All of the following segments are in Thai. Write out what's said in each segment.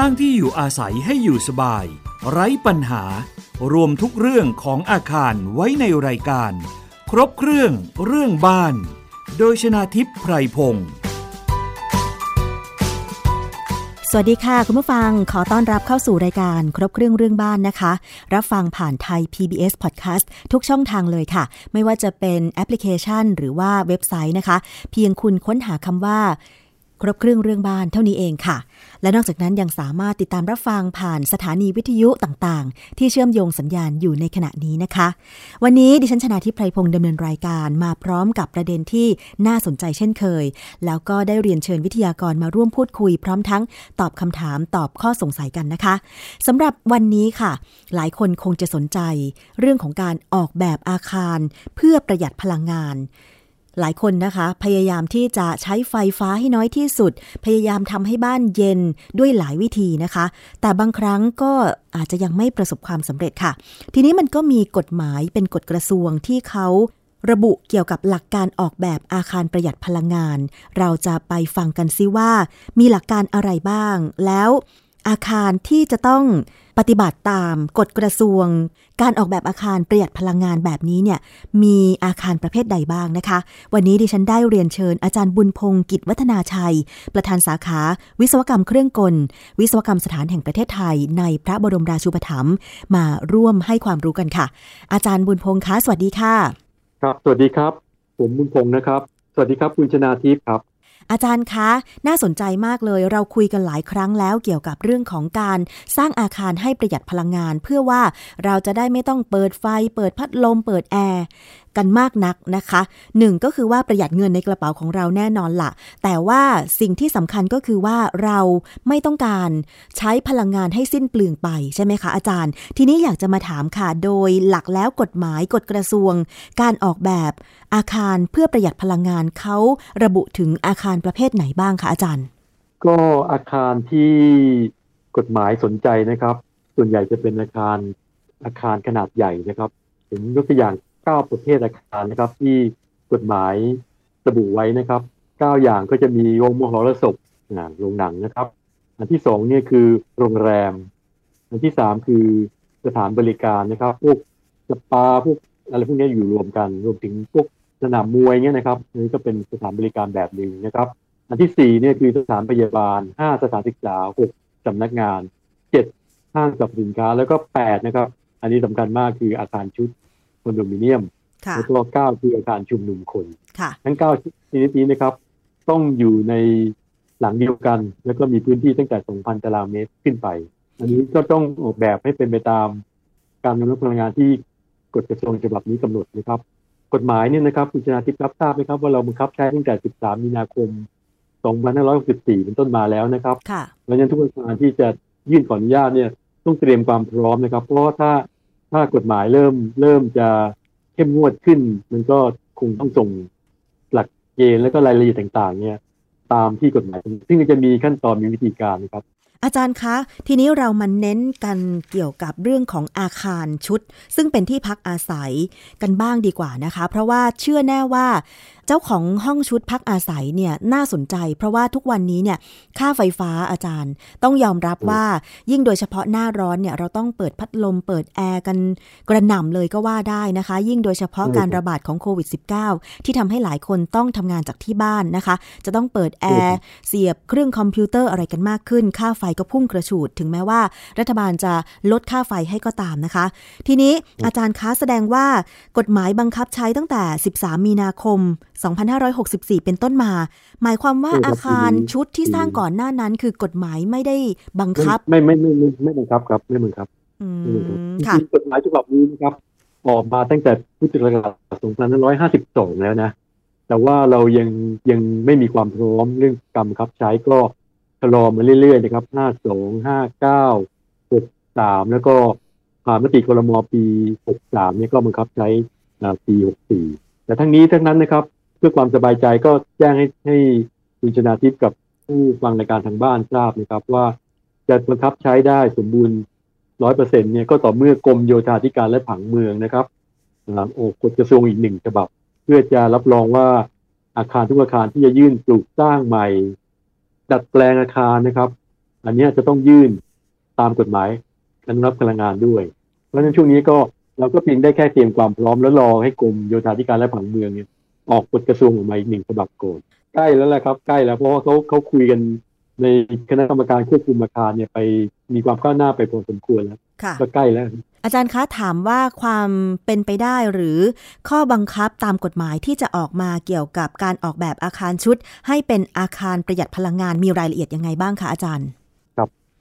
สร้างที่อยู่อาศัยให้อยู่สบาย ไร้ปัญหา รวมทุกเรื่องของอาคารไว้ในรายการ ครบเครื่องเรื่องบ้าน โดยชนาทิพย์ไพรพงศ์สวัสดีค่ะคุณผู้ฟังขอต้อนรับเข้าสู่รายการครบเครื่องเรื่องบ้านนะคะ รับฟังผ่านไทย PBS Podcast ทุกช่องทางเลยค่ะ ไม่ว่าจะเป็นแอปพลิเคชัน หรือว่าเว็บไซต์นะคะ เพียงคุณค้นหาคำว่า ครบเครื่องเรื่องบ้านเท่านี้เองค่ะ และนอกจากนั้นยังสามารถติดตามรับฟังผ่านสถานีวิทยุต่างๆ ที่เชื่อมโยงสัญญาณอยู่ในขณะนี้นะคะ วันนี้ดิฉันชนะทิพไพรพงศ์ดำเนินรายการมาพร้อมกับประเด็นที่น่าสนใจเช่นเคย แล้วก็ได้เรียนเชิญวิทยากรมาร่วมพูดคุย พร้อมทั้งตอบคำถามตอบข้อสงสัยกันนะคะสำหรับวันนี้ค่ะ หลายคนคงจะสนใจ เรื่องของการออกแบบอาคาร เพื่อประหยัดพลังงาน หลายคนนะคะ พยายามที่จะใช้ไฟฟ้าให้น้อยที่สุด พยายามทำให้บ้านเย็นด้วยหลายวิธีนะคะ แต่บางครั้งก็อาจจะยังไม่ประสบความสำเร็จค่ะ ทีนี้มันก็มีกฎหมายเป็นกฎกระทรวงที่เขาระบุเกี่ยวกับหลักการออกแบบอาคารประหยัดพลังงาน เราจะไปฟังกันซิว่า มีหลักการอะไรบ้าง แล้ว อาคารที่จะต้องปฏิบัติตามกฎกระทรวง การออกแบบอาคารประหยัดพลังงานแบบนี้เนี่ยมีอาคารประเภทใดบ้างนะคะ วันนี้ดิฉันได้เรียนเชิญอาจารย์บุญพงศ์กิจวัฒนาชัย ประธานสาขา วิศวกรรมเครื่องกล วิศวกรรมสถานแห่งประเทศไทย ในพระบรมราชูปถัมภ์มาร่วมให้ความรู้กันค่ะ อาจารย์บุญพงศ์คะสวัสดีค่ะ ครับ สวัสดีครับ ผมบุญพงศ์นะครับ สวัสดีครับคุณชนาทิพย์ครับ อาจารย์คะ น่าสนใจมากเลย เราคุยกันหลายครั้งแล้วเกี่ยวกับเรื่องของการสร้างอาคารให้ประหยัดพลังงาน เพื่อว่าเราจะได้ไม่ต้องเปิดไฟ เปิดพัดลม เปิดแอร์ กันมากนักนะคะหนึ่งก็คือว่าประหยัดเงินในกระเป๋าของเราแน่นอนละแต่ว่าสิ่งที่สำคัญก็คือว่าเราไม่ต้องการใช้พลังงานให้สิ้นเปลืองไปใช่ไหมคะอาจารย์ ทีนี้อยากจะมาถามค่ะโดยหลักแล้วกฎหมายกฎกระทรวง การออกแบบอาคารเพื่อประหยัดพลังงานเขาระบุถึงอาคารประเภทไหนบ้างคะอาจารย์ ก็อาคารที่กฎหมายสนใจนะครับ ส่วนใหญ่จะเป็นอาคารอาคารขนาดใหญ่นะครับผมยกตัวอย่าง 9ประเภทอาคารนะครับ ที่กฎหมายระบุไว้นะครับ9อย่างก็จะมีโรงมหรสพโรงหนังนะครับ อันที่สองเนี่ยคือโรงแรม อันที่สามคือสถานบริการนะครับ พวกสปาพวกอะไรพวกนี้อยู่รวมกันรวมถึงพวกสนามมวยเนี่ยนะครับนี่ก็เป็นสถานบริการแบบหนึ่งนะครับ อันที่สี่เนี่ยคือสถานพยาบาลห้าสถานศึกษาหกสำนักงานเจ็ดห้างสรรพสินค้าแล้วก็แปดนะครับ อันนี้สำคัญมากคืออาคารชุด อนโดมิเนียมแล้วก็เก้าคืออาคารชุมนุมคนทั้งเก้าชนิดนี้นะครับ ต้องอยู่ในหลังเดียวกัน แล้วก็มีพื้นที่ตั้งแต่สองพันตารางเมตรขึ้นไป อันนี้ก็ต้องออกแบบให้เป็นไปตามการกำหนดพลังงานที่กฎกระทรวงฉบับนี้กำหนดนะครับ กฎหมายเนี่ยนะครับคุณชนาทิพย์รับทราบไหมครับว่าเราบังคับใช้ตั้งแต่ 13 มีนาคม 2564 เป็นต้นมาแล้วนะครับ เพราะฉะนั้นทุกคนที่จะยื่นขออนุญาตเนี่ยต้องเตรียมความพร้อมนะครับ เพราะถ้า ถ้ากฎหมายเริ่มเริ่มจะเข้มงวดขึ้น มันก็คงต้องส่งหลักเกณฑ์และก็รายละเอียดต่าง ๆ เนี่ย ตามที่กฎหมาย ซึ่งจะมีขั้นตอนมีวิธีการนะครับ อาจารย์คะ ทีนี้เรามาเน้นกันเกี่ยวกับเรื่องของอาคารชุด ซึ่งเป็นที่พักอาศัยกันบ้างดีกว่านะคะ เพราะว่าเชื่อแน่ว่า เจ้าของห้องชุดพักอาศัยเนี่ยน่าสนใจ เพราะว่าทุกวันนี้เนี่ยค่าไฟฟ้าอาจารย์ ต้องยอมรับว่ายิ่งโดยเฉพาะหน้าร้อนเนี่ยเราต้องเปิดพัดลมเปิดแอร์กันกระหน่ำเลยก็ว่าได้นะคะ ยิ่งโดยเฉพาะการระบาดของโควิด -19 ที่ทำให้หลายคนต้องทำงานจากที่บ้านนะคะ จะต้องเปิดแอร์เสียบเครื่องคอมพิวเตอร์อะไรกันมากขึ้น ค่าไฟก็พุ่งกระฉูด ถึงแม้ว่า รัฐบาลจะลดค่าไฟให้ก็ตามนะคะ ทีนี้อาจารย์คะแสดงว่ากฎหมายบังคับใช้ตั้งแต่ 13 มีนาคม2564 เป็นต้นมา หมายความว่าอาคารชุดที่สร้างก่อนหน้านั้น คือกฎหมายไม่ได้บังคับ ไม่ไม่ไม่ไม่ไม่บังคับครับไม่บังคับค่ะกฎหมายฉบับนี้นะครับ ออกมาตั้งแต่พุทธศักราช2552 แล้วนะ แต่ว่าเรายังยังไม่มีความพร้อมเรื่องกรรมครับใช้ก็ชะลอมาเรื่อยๆนะครับ 52 59 63 แล้วก็ผ่านมติครมปี 63 เนี่ยก็บังคับใช้ปี 64 แต่ทั้งนี้ทั้งนั้นนะครับ เพื่อความสบายใจก็แจ้งให้ให้คุณชนาทิพย์กับผู้ฟังรายการทางบ้านทราบนะครับ ว่าจะบังคับใช้ได้สมบูรณ์ร้อยเปอร์เซ็นเนี่ยก็ต่อเมื่อกรมโยธาธิการและผังเมืองนะครับโอ้กฎกระทรวงอีกหนึ่งฉบับ เพื่อจะรับรองว่าอาคารทุกอาคารที่จะยื่นปลูกสร้างใหม่ ดัดแปลงอาคารนะครับ อันนี้จะต้องยื่นตามกฎหมายอนุรักษ์พลังงานด้วย เพราะฉะนั้นช่วงนี้ก็เราก็เพียงได้แค่เตรียมความพร้อมแล้วรอให้กรมโยธาธิการและผังเมืองเนี่ย ออกกฎกระทรวงออกมาอีกหนึ่งฉบับก่อนใกล้แล้วแหละครับ ใกล้แล้วเพราะว่าเขาเขาคุยกันในคณะกรรมการควบคุมอาคารเนี่ยไปมีความก้าวหน้าไปพอสมควรแล้วค่ะก็ใกล้แล้ว อาจารย์คะถามว่าความเป็นไปได้หรือข้อบังคับตามกฎหมายที่จะออกมาเกี่ยวกับการออกแบบอาคารชุด ให้เป็นอาคารประหยัดพลังงานมีรายละเอียดยังไงบ้างคะอาจารย์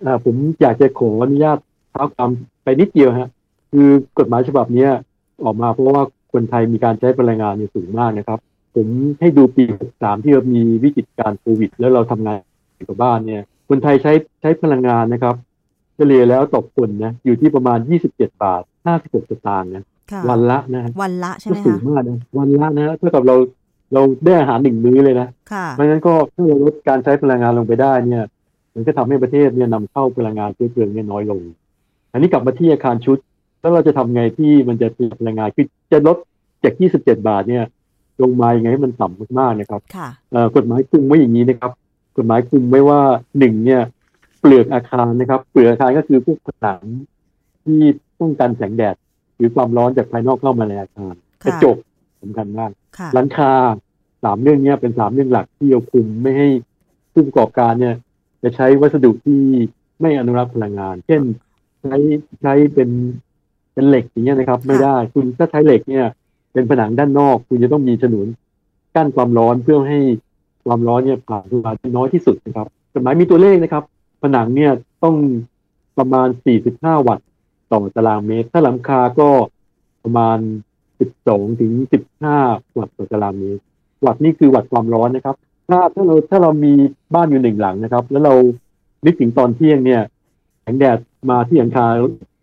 อ่าผมอยากจะขออนุญาตเท้าความไปนิดเดียวฮะคือกฎหมายฉบับเนี้ยออกมาเพราะว่า คนไทยมีการใช้พลังงานเนี่ยสูงมากนะครับ ผมให้ดูปี 63 ที่เรามีวิกฤตการณ์โควิด แล้วเราทำงานอยู่กับบ้านเนี่ย คนไทยใช้ใช้พลังงานนะครับ เฉลี่ยแล้วตกคนนะอยู่ที่ประมาณ 27 บาท 56สตางค์นะค่ะวันละนะฮะวันละใช่ก็ไหมสูงคะมากนะวันละนะเท่ากับเราเราได้อาหารหนึ่งมื้อเลยนะค่ะเพราะฉะนั้นก็ถ้าเราลดการใช้พลังงานลงไปได้เนี่ย มันก็ทำให้ประเทศเนี่ยนำเข้าพลังงานเชื้อเพลิงเนี่ยน้อยลง อันนี้กลับมาที่อาคารชุด แล้วเราจะทำไงที่มันจะประหยัดพลังงานคือจะลดจาก 27 บาทเนี่ย ลงมายังไงให้มันต่ำมากๆนะครับค่ะเอ่อกฎหมายคุมไว้อย่างนี้นะครับ กฎหมายคุมไว้ว่าหนึ่งเนี่ย เปลือกอาคารนะครับ เปลือกอาคารก็คือพวกผนังที่ป้องกันแสงแดด หรือความร้อนจากภายนอกเข้ามาในอาคารค่ะกระจกสำคัญมากค่ะหลังคาสามเรื่องเนี้ยเป็นสามเรื่องหลักที่เราคุมไม่ให้ผู้ประกอบการเนี่ย จะใช้วัสดุที่ไม่อนุรักษ์พลังงาน เช่น ใช้ใช้เป็น เป็นเหล็กอย่างเงี้ยนะครับ ไม่ได้คุณถ้าใช้เหล็กเนี่ย เป็นผนังด้านนอก คุณจะต้องมีฉนวนกั้นความร้อนเพื่อให้ความร้อนเนี่ยผ่านเข้ามาที่น้อยที่สุดนะครับกฎหมายมีตัวเลขนะครับ ผนังเนี่ยต้องประมาณ 45 วัตต์ต่อตารางเมตร ถ้าหลังคาก็ประมาณ 12 ถึง 15 วัตต์ต่อตารางเมตร วัตต์นี่คือวัตต์ความร้อนนะครับ ถ้าถ้าเราถ้าเรามีบ้านอยู่หนึ่งหลังนะครับ แล้วเรานึกถึงตอนเที่ยงเนี่ยแสงแดดมาที่หลังคา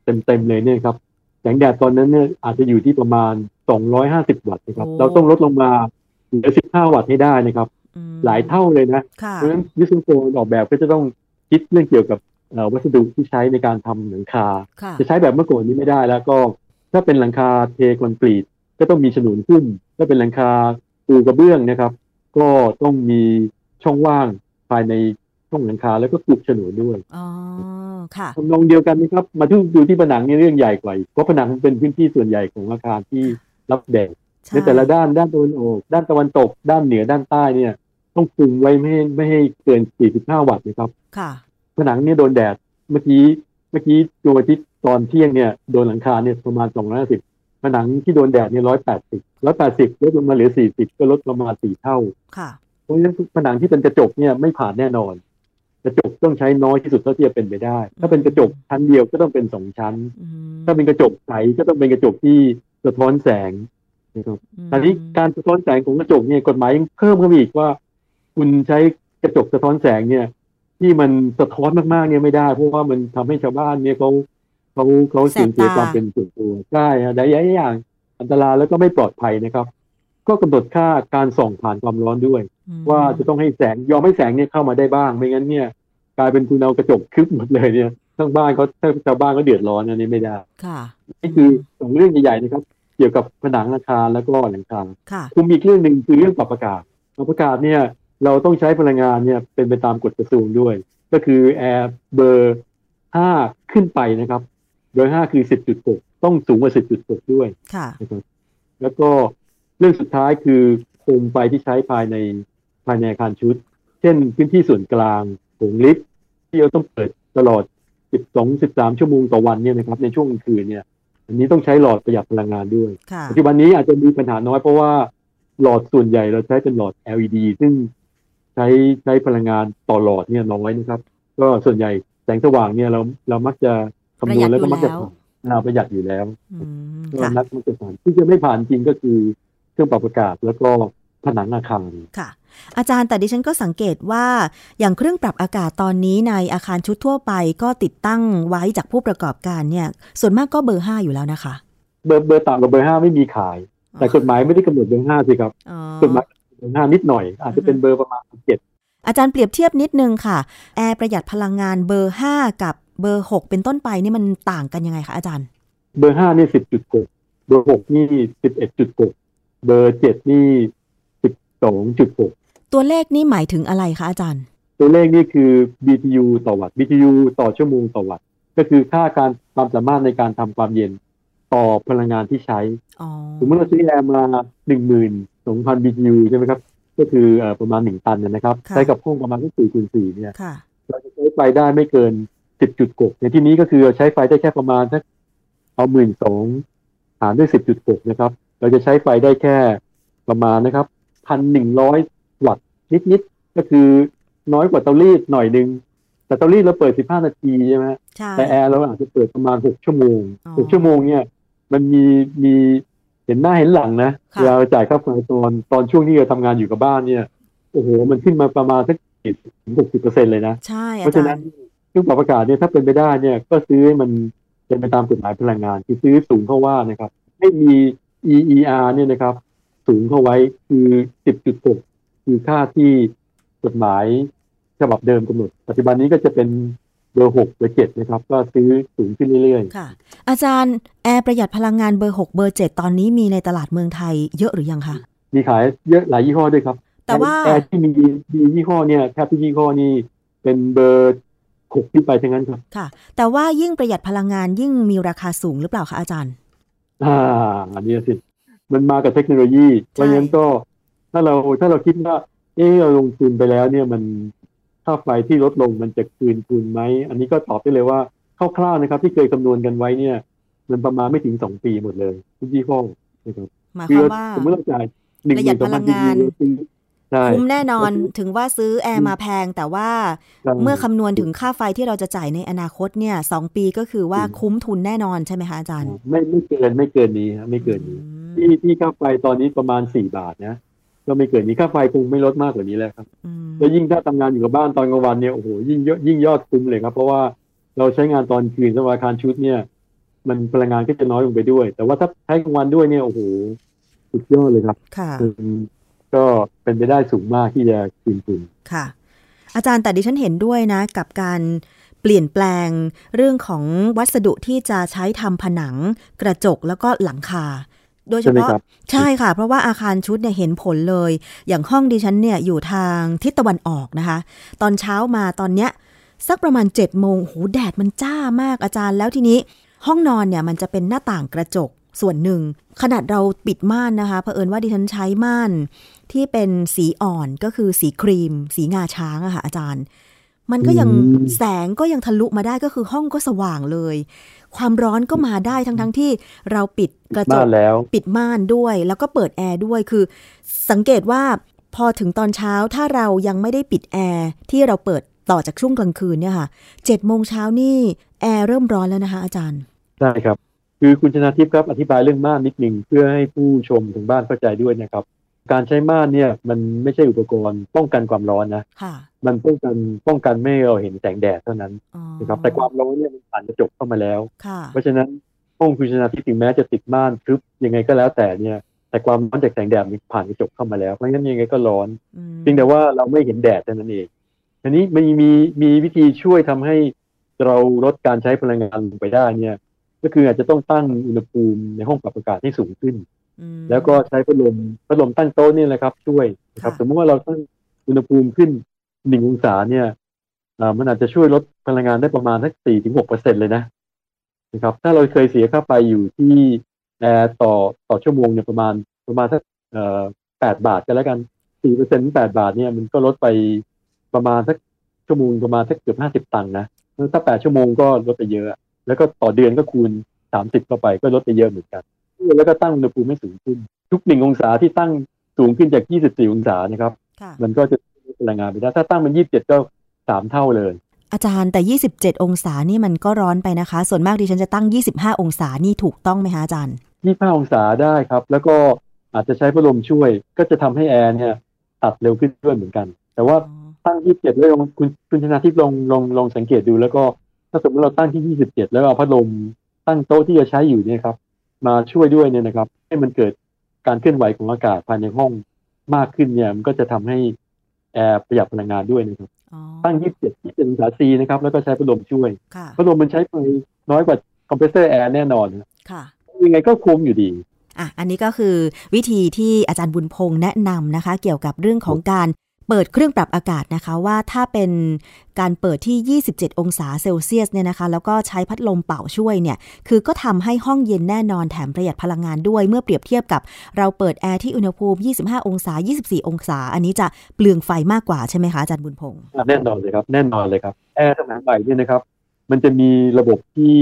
เต็มๆเลยเนี่ยครับ แสงแดดตอนนั้นเนี่ยอาจจะอยู่ที่ประมาณ 250 วัตต์นะครับโอ้เราต้องลดลงมาเหลือ 15 วัตต์ให้ได้นะครับอืมหลายเท่าเลยนะค่ะเพราะฉะนั้นวิศวกรออกแบบก็จะต้องคิดเรื่องเกี่ยวกับเอ่อวัสดุที่ใช้ในการทำหลังคาค่ะจะใช้แบบเมื่อก่อนนี้ไม่ได้แล้วก็ถ้าเป็นหลังคาเทคอนกรีตก็ต้องมีฉนวนขึ้น ถ้าเป็นหลังคาปูกระเบื้องนะครับ ก็ต้องมีช่องว่างภายใน ช่องหลังคาแล้วก็กลุกฉนวนด้วยอ๋อค่ะทำนองเดียวกันนะครับ มาดูดูที่ผนังนี่เรื่องใหญ่กว่าอีกเพราะผนังมันเป็นพื้นที่ส่วนใหญ่ของอาคารที่รับแดดใช่ในแต่ละด้านด้านตะวันออก ด้านตะวันตก ด้านเหนือด้านใต้เนี่ย ต้องคุมไว้ไม่ให้ไม่ให้เกิน 45 วัตต์นะครับ ค่ะ ผนังเนี่ยโดนแดดเมื่อกี้เมื่อกี้ดวงอาทิตย์ตอนเที่ยงเนี่ยโดนหลังคาเนี่ยประมาณ 250 ผนังที่โดนแดดเนี่ย180 180ลดลงมาเหลือ 40 ก็ลดประมาณ4เท่า ค่ะเพราะฉะนั้นผนังที่เป็นกระจกเนี่ยไม่ผ่านแน่นอน กระจกต้องใช้น้อยที่สุดเท่าที่จะเป็นไปได้ ถ้าเป็นกระจกชั้นเดียวก็ต้องเป็นสองชั้นอืมถ้าเป็นกระจกใสก็ต้องเป็นกระจกที่สะท้อนแสงนะครับอืมตอนนี้การสะท้อนแสงของกระจกเนี่ยกฎหมายยังเพิ่มเข้ามาอีกว่า คุณใช้กระจกสะท้อนแสงเนี่ย ที่มันสะท้อนมากๆเนี่ยไม่ได้ เพราะว่ามันทำให้ชาวบ้านเนี่ยเขาเขาเขาสูญเสียความเป็นส่วนตัวใช่ฮะได้หลายอย่างอันตรายแล้วก็ไม่ปลอดภัยนะครับ ก็กำหนดค่าการส่องผ่านความร้อนด้วยอืม ว่าจะต้องให้แสงยอมให้แสงเนี่ยเข้ามาได้บ้าง ไม่งั้นเนี่ย กลายเป็นคุณเอากระจกคึบหมดเลยเนี่ยทั้งบ้านเขาถ้าชาวบ้านก็เดือดร้อนอันนี้ไม่ได้ค่ะนี่คือสองเรื่องใหญ่ๆนะครับ เกี่ยวกับผนังอาคารแล้วก็หลังคาค่ะคุมอีกเรื่องหนึ่งคือเรื่องปรับอากาศปรับอากาศเนี่ย เราต้องใช้พลังงานเนี่ยเป็นไปตามกฎกระทรวงด้วย ก็คือแอร์เบอร์ห้าขึ้นไปนะครับเบอร์ห้าคือสิบจุดหกต้องสูงกว่าสิบจุดหกด้วยค่ะนะครับแล้วก็เรื่องสุดท้ายคือโคมไฟที่ใช้ภายใน ภายในอาคารชุด เช่นพื้นที่ส่วนกลางโถงลิฟต์ที่เราต้องเปิดตลอด 12 13 ชั่วโมงต่อวันเนี่ยนะครับในช่วงกลางคืนเนี่ยอันนี้ต้องใช้หลอดประหยัดพลังงานด้วยค่ะปัจจุบันนี้อาจจะมีปัญหาน้อยเพราะว่าหลอดส่วนใหญ่เราใช้เป็นหลอด LED ซึ่งใช้ใช้พลังงานต่อหลอดเนี่ยน้อยนะครับ ก็ส่วนใหญ่แสงสว่างเนี่ยเราเรามักจะคำนวณแล้วก็มักจะผ่านอ่าประหยัดอยู่แล้วอืมก็ค่ะนักมันจะผ่านที่จะไม่ผ่านจริงก็คือเครื่องปรับอากาศแล้วก็ผนังอาคารค่ะ อาจารย์แต่ดิฉันก็สังเกตว่าอย่างเครื่องปรับอากาศตอนนี้ในอาคารชุดทั่วไปก็ติดตั้งไว้จากผู้ประกอบการเนี่ย ส่วนมากก็เบอร์ห้าอยู่แล้วนะคะ เบอร์เบอร์ต่ำกว่าเบอร์ห้าไม่มีขาย แต่กฎหมายไม่ได้กำหนดเบอร์ห้าสิครับอ๋อกฎหมายเบอร์ห้านิดหน่อย อาจจะเป็นเบอร์ประมาณเจ็ดอาจารย์เปรียบเทียบนิดนึงค่ะ แอร์ประหยัดพลังงานเบอร์5กับเบอร์6เป็นต้นไปนี่มันต่างกันยังไงคะอาจารย์ เบอร์ห้านี่สิบจุดหกเบอร์หกนี่สิบเอ็ดจุดหกเบอร์เจ็ดนี่สิบสองจุดหก ตัวเลขนี่หมายถึงอะไรคะอาจารย์ ตัวเลขนี่คือ BTU ต่อวัตต์ BTU ต่อชั่วโมงต่อวัตต์ ก็คือค่าการความสามารถในการทำความเย็นต่อพลังงานที่ใช้อ๋อสมมติเราซื้อแอร์มาหนึ่งหมื่นสองพัน BTU ใช่ไหมครับ ก็คือเอ่อประมาณหนึ่งตันเนยนะครับ ใช้กับห้องประมาณสี่คูณสี่เนี่ยค่ะเราจะใช้ไฟได้ไม่เกินสิบจุดกในที่นี้ก็คือใช้ไฟได้แค่ประมาณสักเอาหมื่นสองหารด้วยสิบจุดกนะครับ เราจะใช้ไฟได้แค่ประมาณนะครับพันหนึ่งร้อย วัตต์นิดๆก็คือน้อยกว่าเตารีดหน่อยหนึงแต่เตารีดเราเปิดสิบห้านาทีใช่ไหมใช่แต่แอร์เราอาจจะเปิดประมาณหกชั่วโมงอ๋อหกชั่วโมงเนี่ยมันมีมีเห็นหน้าเห็นหลังนะค่ะเวลาเราจ่ายค่าไฟตอนตอนช่วงที่เราทำงานอยู่กับบ้านเนี่ยโอ้โหมันขึ้นมาประมาณสักถึงหกสิบเปอร์เซ็นต์เลยนะใช่อาจารย์ เพอาราะฉะนั้นเครื่องปรับอากาศเนี่ยถ้าเป็นไปได้เนี่ยก็ซื้อให้มันเป็นไปตามกฎหมายพลังงานคือซื้อสูงเข้าว่านะครับให้มี EER เนี่ยนะครับ สูงเข้าไว้คือ10.6 คือค่าที่กฎหมายฉบับเดิมกำหนด ปัจจุบันนี้ก็จะเป็นเบอร์6เบอร์7นะครับ ก็ซื้อสูงขึ้นเรื่อยค่ะ อาจารย์แอร์ประหยัดพลังงานเบอร์6เบอร์7ตอนนี้มีในตลาดเมืองไทยเยอะหรือยังคะๆมีขายเยอะหลายยี่ห้อด้วยครับ แต่ว่าแอร์ที่มีมียี่ห้อเนี่ยแทบทุกยี่ห้อนี่เป็นเบอร์6ขึ้นไปทั้งนั้นครับค่ะ แต่ว่ายิ่งประหยัดพลังงานยิ่งมีราคาสูงหรือเปล่าคะอาจารย์ อ่าอันนี้สิมันมากับเทคโนโลยีเพราะฉะนั้นก็ ถ้าเราถ้าเราคิดว่า เออเราลงทุนไปแล้วเนี่ยมันค่าไฟที่ลดลงมันจะคืนทุนไหม อันนี้ก็ตอบได้เลยว่าคร่าวๆนะครับ ที่เคยคำนวณกันไว้เนี่ย มันประมาณไม่ถึงสองปีหมดเลยทุกยี่ห้อนะครับหมายคคืวามว่าสมมติเราจ่ายหนึ่งประหหยัมื่ดนสองพันพลังงานใช่คุ้มแน่นอนถึงว่าซื้อแอร์มาแพง แต่ว่าใช่เมื่อคำนวณถึงค่าไฟที่เราจะจ่ายในอนาคตเนี่ยสองปีก็คือว่าคุ้มทุนแน่นอนใช่ไหมคะอาจารย์ ไม่ไม่เกินไม่เกินนี้ฮะไม่เกินนี้อืมที่ที่ค่าไฟตอนนี้ประมาณสี่บาทนะ ก็ไม่เกินนี้ค่าไฟคงไม่ลดมากกว่านี้แล้วครับอืมแล้วยิ่งถ้าทำงานอยู่กับบ้านตอนกลางวันเนี่ยโอ้โหยิ่งเยอะยิ่งยอดคุ้มเลยครับ เพราะว่าเราใช้งานตอนคืนสำหรับอาคารชุดเนี่ย มันพลังงานก็จะน้อยลงไปด้วย แต่ว่าถ้าใช้กลางวันด้วยเนี่ยโอ้โหสุดยอดเลยครับค่ะอืมก็เป็นไปได้สูงมากที่จะคืนทุนค่ะ อาจารย์แต่ดิฉันเห็นด้วยนะ กับการเปลี่ยนแปลงเรื่องของวัสดุที่จะใช้ทำผนัง กระจกแล้วก็หลังคา โดยเฉใช่ไหมพาะครับใช่ค่ะ เพราะว่าอาคารชุดเนี่ยเห็นผลเลย อย่างห้องดิฉันเนี่ยอยู่ทางทิศตะวันออกนะคะ ตอนเช้ามาตอนเนี้ยสักประมาณ7จ็ดโมงโหแดดมันจ้ามากอาจารย์แล้วทีนี้ ห้องนอนเนี่ยมันจะเป็นหน้าต่างกระจกส่วนหนึ่ง ขนาดเราปิดม่านนะคะเผอิญว่าดิฉันใช้ม่านที่เป็นสีอ่อนก็คือสีครีม สีงาช้างอะค่ะอาจารย์ มันก็ยังอืมแสงก็ยังทะลุมาได้ก็คือห้องก็สว่างเลย ความร้อนก็มาได้ทั้งทั้งๆที่เราปิดกระจบ้ากนแล้วปิดม่านด้วย แล้วก็เปิดแอร์ด้วยคือ สังเกตว่าพอถึงตอนเช้าถ้าเรายังไม่ได้ปิดแอร์ที่เราเปิดต่อจากช่วงกลางคืนเนี่ยค่ะเจ็ดโมงเช้านี่แอร์เริ่มร้อนแล้วนะคะอาจารย์ใช่ครับ คือคุณชนาทิพย์ครับอธิบายเรื่องม่านนิดหนึ่งเพื่อให้ผู้ชมทางบ้านเข้าใจด้วยนะครับ การใช้ม่านเนี่ยมันไม่ใช่อุปกรณ์ป้องกันความร้อนนะค่ะมันป้องกันป้องกันไม่ให้เราเห็นแสงแดดเท่านั้นอ๋อนะครับแต่ความร้อนเนี่ยมันผ่านกระจกเข้ามาแล้วค่ะเพราะฉะนั้นห้องคุณชนาทิพย์ถึงแม้จะติดม่านทึบยังไงก็แล้วแต่เนี่ยแต่ความร้อนจากแสงแดดมันผ่านกระจกเข้ามาแล้วเพราะฉะนั้นยังไงก็ร้อนอืมเพียงแต่ว่าเราไม่เห็นแดดเท่านั้นเองทีนี้มีมีมีวิธีช่วยทำให้เราลดการใช้พลังงานลงไปได้เนี่ยก็คืออาจจะต้องตั้งอุณหภูมิในห้องปรับอากาศให้สูงขึ้นอืม แล้วก็ใช้พัดลมพัดลมตั้งโต๊ะนี่แหละครับ ช่วยนะครับค่ะสมมติว่าเราตั้งอุณหภูมิขึ้นหนึ่งองศาเนี่ยอ่ามันอาจจะช่วยลดพลังงานได้ประมาณสักสี่ถึงหกเปอร์เซ็นเลยนะนะครับ ถ้าเราเคยเสียค่าไฟอยู่ที่แอร์ต่อต่อชั่วโมงเนี่ยประมาณประมาณสักเอ่อแปดบาทกันแล้วกันสี่เปอร์เซ็นต์แปดบาทเนี่ยมันก็ลดไปประมาณสักชั่วโมงประมาณสักเกือบห้าสิบตังค์นะถ้าแปดชั่วโมงก็ลดไปเยอะ แล้วก็ต่อเดือนก็คูณสามสิบเข้าไปก็ลดไปเยอะเหมือนกัน แล้วก็ตั้งอุณหภูมิให้สูงขึ้น ทุกหนึ่งองศาที่ตั้งสูงขึ้นจาก 24 องศานะครับค่ะมันก็จะลดพลังงานไปได้ ถ้าตั้งมัน27 ก็สามเท่าเลย อาจารย์แต่ 27 องศานี่มันก็ร้อนไปนะคะ ส่วนมากดิฉันจะตั้ง 25 องศานี่ถูกต้องไหมคะอาจารย์ 25 องศาได้ครับ แล้วก็อาจจะใช้พัดลมช่วย ก็จะทำให้แอร์เนี่ยตัดเร็วขึ้นด้วยเหมือนกัน แต่ว่าตั้ง 27 แล้วลองคุณคุณชนะทิพย์ลองลองลองสังเกตดูแล้วก็ถ้าสมมติเราตั้งที่ 27 แล้วเอาพัดลมตั้งโต๊ะที่จะใช้อยู่เนี่ยครับ มาช่วยด้วยเนี่ยนะครับ ให้มันเกิดการเคลื่อนไหวของอากาศภายในห้องมากขึ้นเนี่ย มันก็จะทำให้แอร์ประหยัดพลังงานด้วยนะครับอ๋อตั้ง 27 27องศาซีนะครับ แล้วก็ใช้พัดลมช่วยค่ะพัดลมมันใช้ไฟน้อยกว่าคอมเพรสเซอร์แอร์แน่นอนนะค่ะยังไงก็คุ้มอยู่ดีอะอันนี้ก็คือวิธีที่อาจารย์บุญพงษ์แนะนำนะคะ เกี่ยวกับเรื่องของการ เปิดเครื่องปรับอากาศนะคะว่าถ้าเป็นการเปิดที่ 27 องศาเซลเซียสเนี่ยนะคะ แล้วก็ใช้พัดลมเป่าช่วยเนี่ย คือก็ทำให้ห้องเย็นแน่นอนแถมประหยัดพลังงานด้วยเมื่อเปรียบเทียบกับเราเปิดแอร์ที่อุณหภูมิ 25 องศา 24 องศา อันนี้จะเปลืองไฟมากกว่าใช่ไหมคะอาจารย์บุญพงศ์แน่นอนเลยครับ แน่นอนเลยครับ แอร์สมัยใหม่เนี่ยนะครับ มันจะมีระบบที่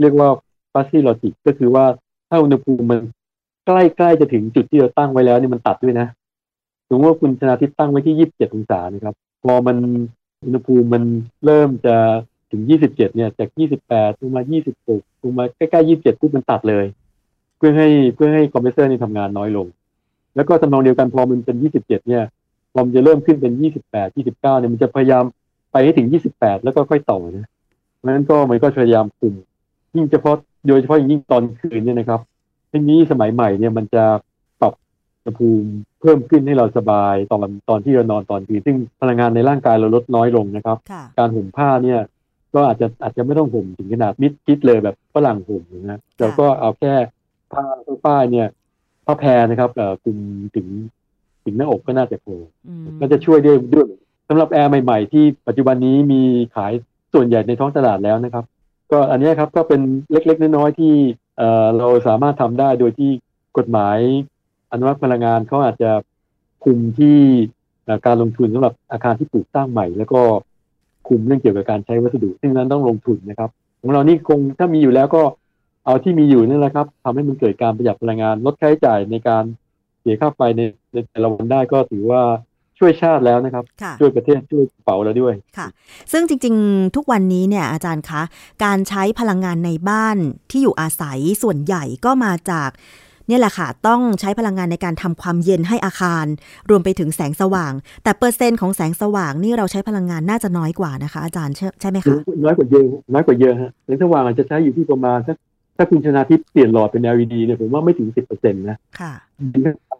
เรียกว่า f a s i l o g i c ก็คือว่าถ้าอุณหภูมิมันใกล้ๆจะถึงจุดที่เราตั้งไว้แล้วนี่มันตัดด้วยนะ สมมติว่าคุณชนาทิพตั้งไว้ที่27องศานะครับ พอมันอุณหภูมิมันเริ่มจะถึง27เนี่ย จาก28ลงมา26ลงมาใกล้ๆ27ปุ๊บมันตัดเลย เพื่อให้เพื่อให้คอมเพรสเซอร์นี่ทำงานน้อยลง แล้วก็ทำนองเดียวกันพอมันเป็น27เนี่ยพอมันจะเริ่มขึ้นเป็น28 29เนี่ยมันจะพยายามไปให้ถึง28แล้วก็ค่อยต่อนะเพราะฉะนั้นก็มันก็พยายามคุมยิ่งเฉพาะโดยเฉพาะอย่างยิ่งตอนคืนเนี่ยนะครับทีนี้สมัยใหม่เนี่ยมันจะ ณหภูมิเพิ่มขึ้นให้เราสบายตอนตอนที่เรานอนตอนคืนซึ่งพลังงานในร่างกายเราลดน้อยลงนะครับค่ะการห่มผ้าเนี่ยก็อาจจะอาจจะไม่ต้องห่มถึงขนาดมิดชิดเลยแบบฝรั่งห่มนะเราก็เอาแค่ผ้าผ้าเนี่ยผ้าแพรนะครับเอ่อคลุมถึงถึงหน้าอกก็น่าจะพออืมก็จะช่วยได้ด้วยสำหรับแอร์ใหม่ๆ ที่ปัจจุบันนี้มีขายส่วนใหญ่ในท้องตลาดแล้วนะครับ ก็อันเนี้ยครับก็เป็นเล็กๆน้อยๆที่เอ่อเราสามารถทำได้โดยที่กฎหมาย อนุมัติพลังงานเขาอาจจะคุมที่เอ่อการลงทุนสำหรับอาคารที่ปลูกสร้างใหม่ แล้วก็คุมเรื่องเกี่ยวกับการใช้วัสดุ ซึ่งนั้นต้องลงทุนนะครับ ของเรานี่คงถ้ามีอยู่แล้วก็เอาที่มีอยู่นั่นแหละครับทำให้มันเกิดการประหยัดพลังงานลดค่าใช้จ่ายในการเสียค่าไฟในในแต่ละวันได้ก็ถือว่าช่วยชาติแล้วนะครับค่ะช่วยประเทศช่วยกระเป๋าเราด้วยค่ะ ซึ่งจริง ๆ ทุกวันนี้เนี่ยอาจารย์คะ การใช้พลังงานในบ้านที่อยู่อาศัยส่วนใหญ่ก็มาจาก เนี่ยแหละค่ะต้องใช้พลังงานในการทำความเย็นให้อาคาร รวมไปถึงแสงสว่าง แต่เปอร์เซ็นต์ของแสงสว่างนี่เราใช้พลังงานน่าจะน้อยกว่านะคะ อาจารย์ใช่ใช่ไหมคะน้อยกว่าเยอะน้อยกว่าเยอะฮะแสงสว่างอาจจะใช้อยู่ที่ประมาณสักถ้าคุณชนาทิพย์เปลี่ยนหลอดเป็น LED เนี่ยผมว่าไม่ถึงสิบเปอร์เซ็นต์นะค่ะไป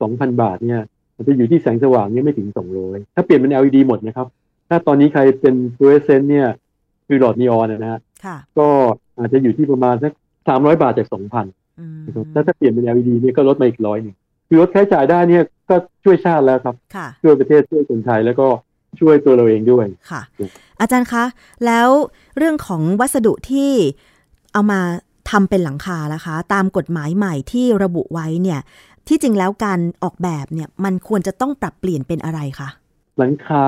สองพันบาทเนี่ยมันจะอยู่ที่แสงสว่างเนี่ยไม่ถึงสองร้อยถ้าเปลี่ยนเป็น LED หมดนะครับ ถ้าตอนนี้ใครเป็นฟลูออเรสเซนต์เนี่ยคือหลอดนีออนนะฮะค่ะก็อาจจะอยู่ที่ประมาณสักสามร้อยบาทจากสองพัน อืมนะครับถ้าถ้าเปลี่ยนเป็น LED เนี่ยก็ลดมาอีกร้อยหนึ่งคือลดค่าใช้จ่ายได้เนี่ยก็ช่วยชาติแล้วครับค่ะช่วยประเทศช่วยคนไทยแล้วก็ช่วยตัวเราเองด้วยค่ะอืมอาจารย์คะ แล้วเรื่องของวัสดุที่เอามาทำเป็นหลังคาล่ะคะ ตามกฎหมายใหม่ที่ระบุไว้เนี่ย ที่จริงแล้วการออกแบบเนี่ย มันควรจะต้องปรับเปลี่ยนเป็นอะไรคะหลังคา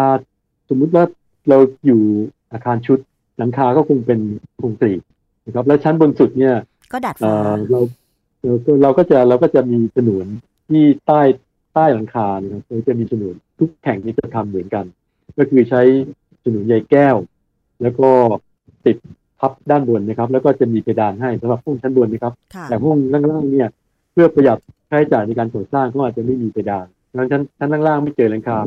สมมุติว่าเราอยู่อาคารชุด หลังคาก็คงเป็นคงกรีตนะครับแล้วชั้นบนสุดเนี่ย ก็ดัดเอ่ฟ้าอเราเราก็เราก็จะเราก็จะมีฉนวนที่ใต้ใต้หลังคานะครับเราจะมีฉนวนทุกแข่งนี้จะทำเหมือนกัน ก็คือใช้ฉนวนใยแก้ว แล้วก็ติดทับด้านบนนะครับ แล้วก็จะมีเพดานให้สำหรับห้องชั้นบนนะครับค่ะแต่ห้องล่างๆเนี่ย เพื่อประหยัดค่าใช้จ่ายในการก่อสร้างก็อาจจะไม่มีเพดานดังนั้นชั้นชั้นล่างๆไม่เจอหลังคา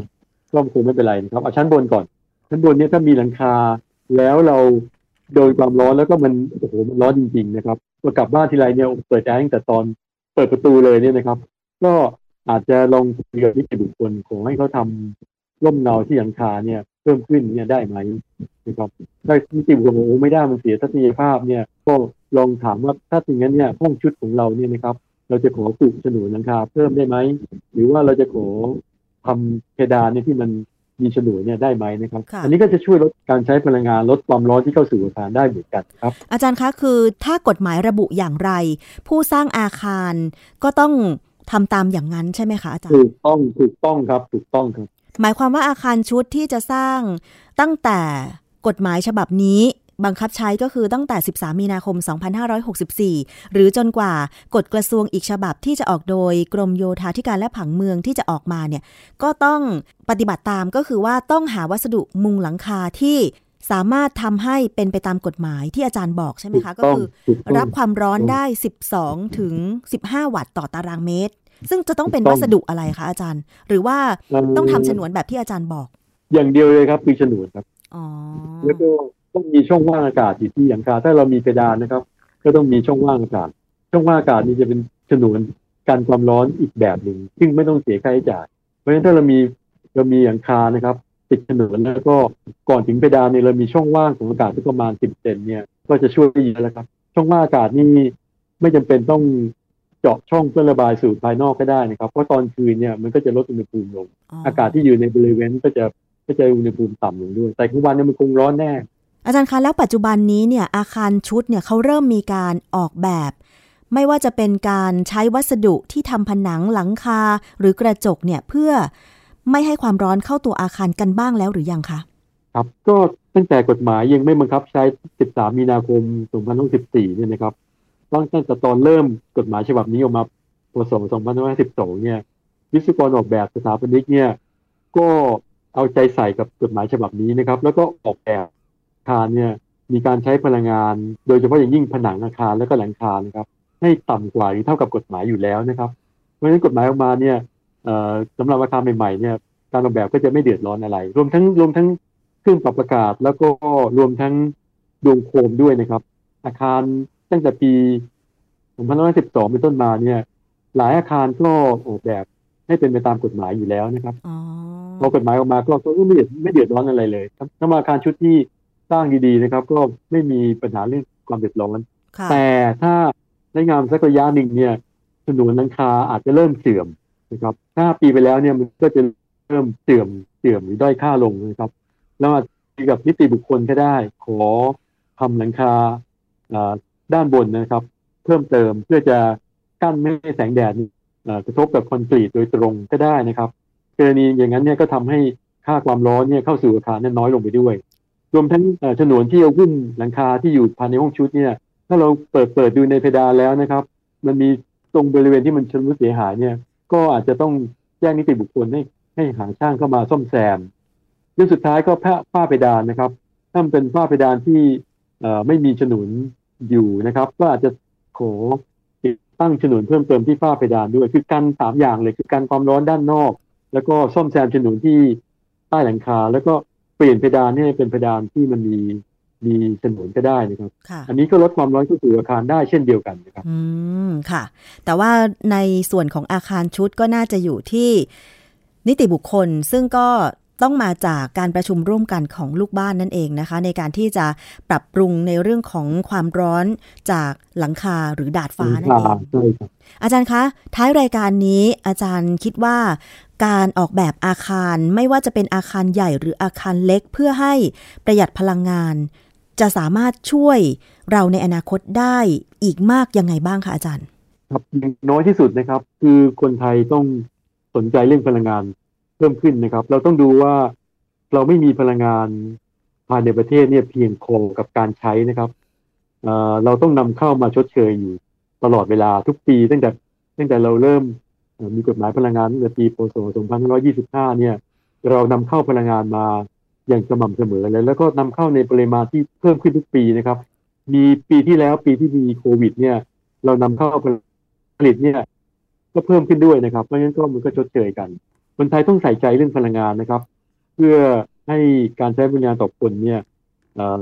ก็คงไม่เป็นไรนะครับเอาชั้นบนก่อน ชั้นบนเนี่ยถ้ามีหลังคาแล้วเราโดนความร้อนแล้วก็มันโอ้โหมันร้อนจริง ๆ นะครับ พอกลับบ้านทีไรเนี่ยเปิดแอร์ตั้งแต่ตอนเปิดประตูเลยเนี่ยนะครับ ก็อาจจะลองคุยกับนิติบุคคลขอให้เขาทำร่มเงาที่หลังคาเนี่ยเพิ่มขึ้นเนี่ยได้ไหมนะครับถ้านิติบุคคลบอกโอ้ไม่ได้มันเสียทัศนียภาพเนี่ยก็ลองถามว่าถ้าอย่างนั้นเนี่ยห้องชุดของเราเนี่ยนะครับ เราจะขอปลูกฉนวนหลังคาเพิ่มได้ไหมหรือว่าเราจะขอทำเพดานเนี่ยที่มัน มีฉนวนเนี่ยได้ไหมนะครับค่ะอันนี้ก็จะช่วยลดการใช้พลังงานลดความร้อนที่เข้าสู่อาคารได้เหมือนกันครับ อาจารย์คะคือถ้ากฎหมายระบุอย่างไร ผู้สร้างอาคารก็ต้องทำตามอย่างนั้นใช่ไหมคะอาจารย์ถูกต้องถูกต้องครับถูกต้องครับ หมายความว่าอาคารชุดที่จะสร้างตั้งแต่กฎหมายฉบับนี้ บังคับใช้ก็คือตั้งแต่ 13 มีนาคม 2564 หรือจนกว่ากฎกระทรวงอีกฉบับที่จะออกโดยกรมโยธาธิการและผังเมืองที่จะออกมาเนี่ยก็ต้องปฏิบัติตามก็คือว่าต้องหาวัสดุมุงหลังคาที่สามารถทำให้เป็นไปตามกฎหมายที่อาจารย์บอกใช่ไหมถูกคะ ก็ต้องคือถูกต้องรับความร้อนได้ 12 ถึง 15 วัตต์ต่อตารางเมตร ซึ่งจะต้องเป็นถูกต้วัองสดุอะไรคะอาจารย์ หรือว่าเอ่อต้องทำฉนวนแบบที่อาจารย์บอก อย่างเดียวเลยครับคือฉนวนครับอ๋อแล้วก็ ต้องมีช่องว่างอากาศอยู่ที่หลังคา ถ้าเรามีเพดานนะครับ ก็ต้องมีช่องว่างอากาศ ช่องว่างอากาศนี่จะเป็นฉนวนกันความร้อนอีกแบบหนึ่ง ซึ่งไม่ต้องเสียค่าใช้จ่าย เพราะฉะนั้นถ้าเรามีเรามีหลังคานะครับ ติดฉนวนแล้วก็ก่อนถึงเพดานเนี่ยเรามีช่องว่างของอากาศที่ประมาณ10เซนเนี่ย ก็จะช่วยได้เยอะแล้วครับ ช่องว่างอากาศนี่ไม่จำเป็นต้องเจาะช่องเพื่อระบายสู่ภายนอกก็ได้นะครับ เพราะตอนคืนเนี่ยมันก็จะลดอุณหภูมิลง อากาศที่อยู่ในบริเวณก็จะก็จะอุณหภูมิต่ำลงด้วย แต่กลางวันเนี่ยมันคงร้อนแน่ อาจารย์คะแล้วปัจจุบันนี้เนี่ยอาคารชุดเนี่ยเขาเริ่มมีการออกแบบ ไม่ว่าจะเป็นการใช้วัสดุที่ทำผนังหลังคาหรือกระจกเนี่ยเพื่อไม่ให้ความร้อนเข้าตัวอาคารกันบ้างแล้วหรือยังคะครับก็ตั้งแต่กฎหมายยังไม่บังคับใช้ 13 มีนาคม 2014 เนี่ยนะครับตั้งแต่ตอนเริ่มกฎหมายฉบับนี้ออกมาพศ2512 เนี่ยวิศวกรออกแบบสถาปนิกเนี่ยก็เอาใจใส่กับกฎหมายฉบับนี้นะครับ แล้วก็ออกแบบ คารเนี่ยมีการใช้พลังงาน โดยเฉพาะอย่างยิ่งผนังอาคารและก็หลังคานะครับ ให้ต่ำกว่าหรือเท่ากับกฎหมายอยู่แล้วนะครับ เพราะฉะนั้นกฎหมายออกมาเนี่ยสำหรับอาคารใหม่ๆเนี่ยการออกแบบก็จะไม่เดือดร้อนอะไร รวมทั้งรวมทั้งเครื่องปรับอากาศ แล้วก็รวมทั้งดวงโคมด้วยนะครับ อาคารตั้งแต่ปี2512เป็นต้นมาเนี่ยหลายอาคารก็ออกแบบให้เป็นไปตามกฎหมายอยู่แล้วนะครับพอกฎหมายออกมาก็ก็ไม่เดือดไม่เดือดร้อนอะไรเลยถ้ามาอาคารชุดที่ สร้างดีๆนะครับ ก็ไม่มีปัญหาเรื่องความเดือดร้อน แต่ถ้าใช้งานสักระยะหนึ่งเนี่ยถนนหลังคาอาจจะเริ่มเสื่อมนะครับถ้าปีไปแล้วเนี่ยมันก็จะเริ่มเสื่อมเสื่อมหรือด้อยค่าลงนะครับแล้วมาทีกับนิติบุคคลก็ได้ ขอทำหลังคาด้านบนนะครับ เพิ่มเติมเพื่อจะกั้นไม่ให้แสงแดดกระทบกับคอนกรีตโดยตรงก็ได้นะครับกรณีอย่างนั้นเนี่ยก็ทำให้ค่าความร้อนเนี่ยเข้าสู่อาคารนั้นน้อยลงไปด้วย รวมทั้งฉนวนที่เอาขึ้นหลังคาที่อยู่ภายในห้องชุดเนี่ย ถ้าเราเปิดเปิดดูในเพดานแล้วนะครับ มันมีตรงบริเวณที่มันชำรุดเสียหายเนี่ย ก็อาจจะต้องแจ้งนิติบุคคลให้ให้หาช่างเข้ามาซ่อมแซมเรื่องสุดท้ายก็ผ้าผ้าเพดานนะครับถ้าเป็นผ้าเพดานที่ไม่มีฉนุนอยู่นะครับ ก็อาจจะขอติดตั้งฉนุนเพิ่มเติมที่ฝ้าเพดานด้วย คือกันสามอย่างเลยคือกันความร้อนด้านนอก แล้วก็ซ่อมแซมฉนุนที่ใต้หลังคา แล้วก็ เปลี่ยนเพดานให้เป็นเพดานที่มันมีมีฉนวนก็ได้นะครับ อันนี้ก็ลดความร้อนเข้าสู่อาคารได้เช่นเดียวกันนะครับ อืม ค่ะ แต่ว่าในส่วนของอาคารชุดก็น่าจะอยู่ที่นิติบุคคล ซึ่งก็ ต้องมาจากการประชุมร่วมกันของลูกบ้านนั่นเองนะคะ ในการที่จะปรับปรุงในเรื่องของความร้อนจากหลังคาหรือดาดฟ้านั่นเองอาจารย์คะท้ายรายการนี้อาจารย์คิดว่า การออกแบบอาคารไม่ว่าจะเป็นอาคารใหญ่หรืออาคารเล็กเพื่อให้ประหยัดพลังงาน จะสามารถช่วยเราในอนาคตได้อีกมากยังไงบ้างคะอาจารย์ ครับน้อยที่สุดนะครับ คือคนไทยต้องสนใจเรื่องพลังงาน เพิ่มขึ้นนะครับ เราต้องดูว่าเราไม่มีพลังงานภายในประเทศเนี่ยเพียงพอกับการใช้นะครับเราต้องนำเข้ามาชดเชยอยู่ตลอดเวลาทุกปี ตั้งแต่ตั้งแต่เราเริ่มมีกฎหมายพลังงานตั้งแต่ปีพศ2525 เนี่ย เรานำเข้าพลังงานมาอย่างสม่ำเสมอเลยแล้วก็นำเข้าในปริมาณที่เพิ่มขึ้นทุกปีนะครับ มีปีที่แล้วปีที่มีโควิด เนี่ย เรานำเข้าผลิตเนี่ย ก็เพิ่มขึ้นด้วยนะครับเพราะฉะนั้นก็มันก็ชดเชยกัน คนไทยต้องใส่ใจเรื่องพลังงานนะครับ เพื่อให้การใช้พลังงานต่อคนเนี่ย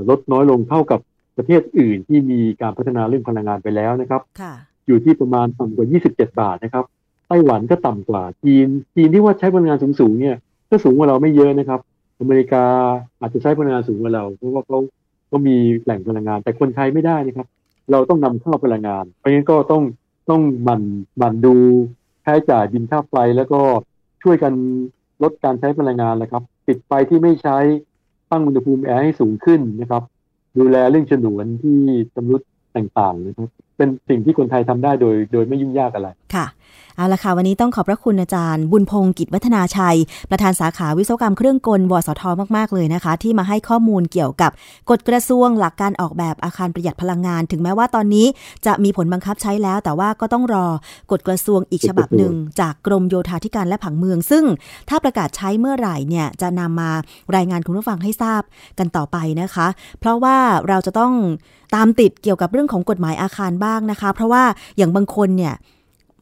ลดน้อยลงเท่ากับประเทศอื่นที่มีการพัฒนาเรื่องพลังงานไปแล้วนะครับ อยู่ที่ประมาณต่ำกว่า 27 บาทนะครับ ไต้หวันก็ต่ำกว่า จีน จีนที่ว่าใช้พลังงานสูงๆเนี่ย ก็สูงกว่าเราไม่เยอะนะครับ อเมริกาอาจจะใช้พลังงานสูงกว่าเรา เพราะว่าเขาเขามีแหล่งพลังงาน แต่คนไทยไม่ได้นะครับ เราต้องนำเข้าพลังงาน เพราะงั้นก็ต้องต้องหมั่นหมั่นดูใช้จ่ายบินค่าไฟแล้วก็ ช่วยกันลดการใช้พลังงานนะครับ ปิดไฟที่ไม่ใช้ตั้งอุณหภูมิแอร์ให้สูงขึ้นนะครับ ดูแลเรื่องฉนวนที่ตำรุดต่างๆนะครับเป็นสิ่งที่คนไทยทำได้โดย โดยไม่ยุ่งยากอะไรค่ะ เอาละค่ะวันนี้ต้องขอบพระคุณอาจารย์ บุญพงศ์กิจวัฒนาชัย ประธานสาขาวิศวกรรมเครื่องกลวสทมากๆเลยนะคะ ที่มาให้ข้อมูลเกี่ยวกับกฎกระทรวงหลักการออกแบบอาคารประหยัดพลังงาน ถึงแม้ว่าตอนนี้จะมีผลบังคับใช้แล้ว แต่ว่าก็ต้องรอกฎกระทรวงอีกฉบับหนึ่ง จากกรมโยธาธิการและผังเมือง ซึ่งถ้าประกาศใช้เมื่อไหร่เนี่ยจะนำมารายงานคุณผู้ฟังให้ทราบกันต่อไปนะคะ เพราะว่าเราจะต้องตามติดเกี่ยวกับเรื่องของกฎหมายอาคารบ้างนะคะ เพราะว่าอย่างบางคนเนี่ย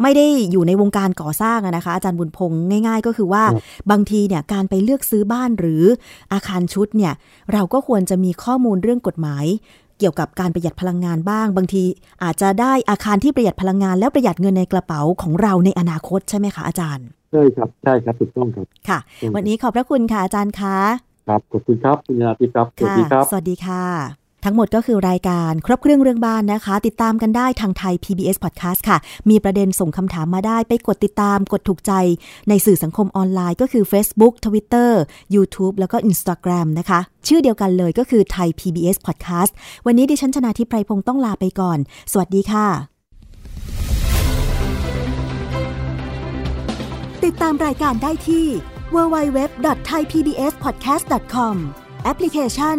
ไม่ได้อยู่ในวงการก่อสร้างนะคะ อาจารย์บุญพงศ์ง่าย ๆ ก็คือว่าบางทีเนี่ยการไปเลือกซื้อบ้านหรืออาคารชุดเนี่ยเราก็ควรจะมีข้อมูลเรื่องกฎหมายเกี่ยวกับการประหยัดพลังงานบ้าง บางทีอาจจะได้อาคารที่ประหยัดพลังงาน แล้วประหยัดเงินในกระเป๋าของเราในอนาคตใช่ไหมคะอาจารย์ใช่ครับใช่ครับถูกต้องครับค่ะ วันนี้ขอบพระคุณค่ะอาจารย์คะครับขอบคุณครับคุณยาติครับสวัสดีครับ สวัสดีค่ะ ทั้งหมดก็คือรายการครบเครื่องเรื่องบ้านนะคะ ติดตามกันได้ทางไทย PBS Podcast ค่ะ มีประเด็นส่งคำถามมาได้ไปกดติดตามกดถูกใจ ในสื่อสังคมออนไลน์ก็คือ Facebook Twitter YouTube แล้วก็ Instagram นะคะ ชื่อเดียวกันเลยก็คือไทย PBS Podcast วันนี้ดิฉันชนะทิพไพรพงศ์ต้องลาไปก่อน สวัสดีค่ะ ติดตามรายการได้ที่ www.thaipbspodcast.com แอปพลิเคชัน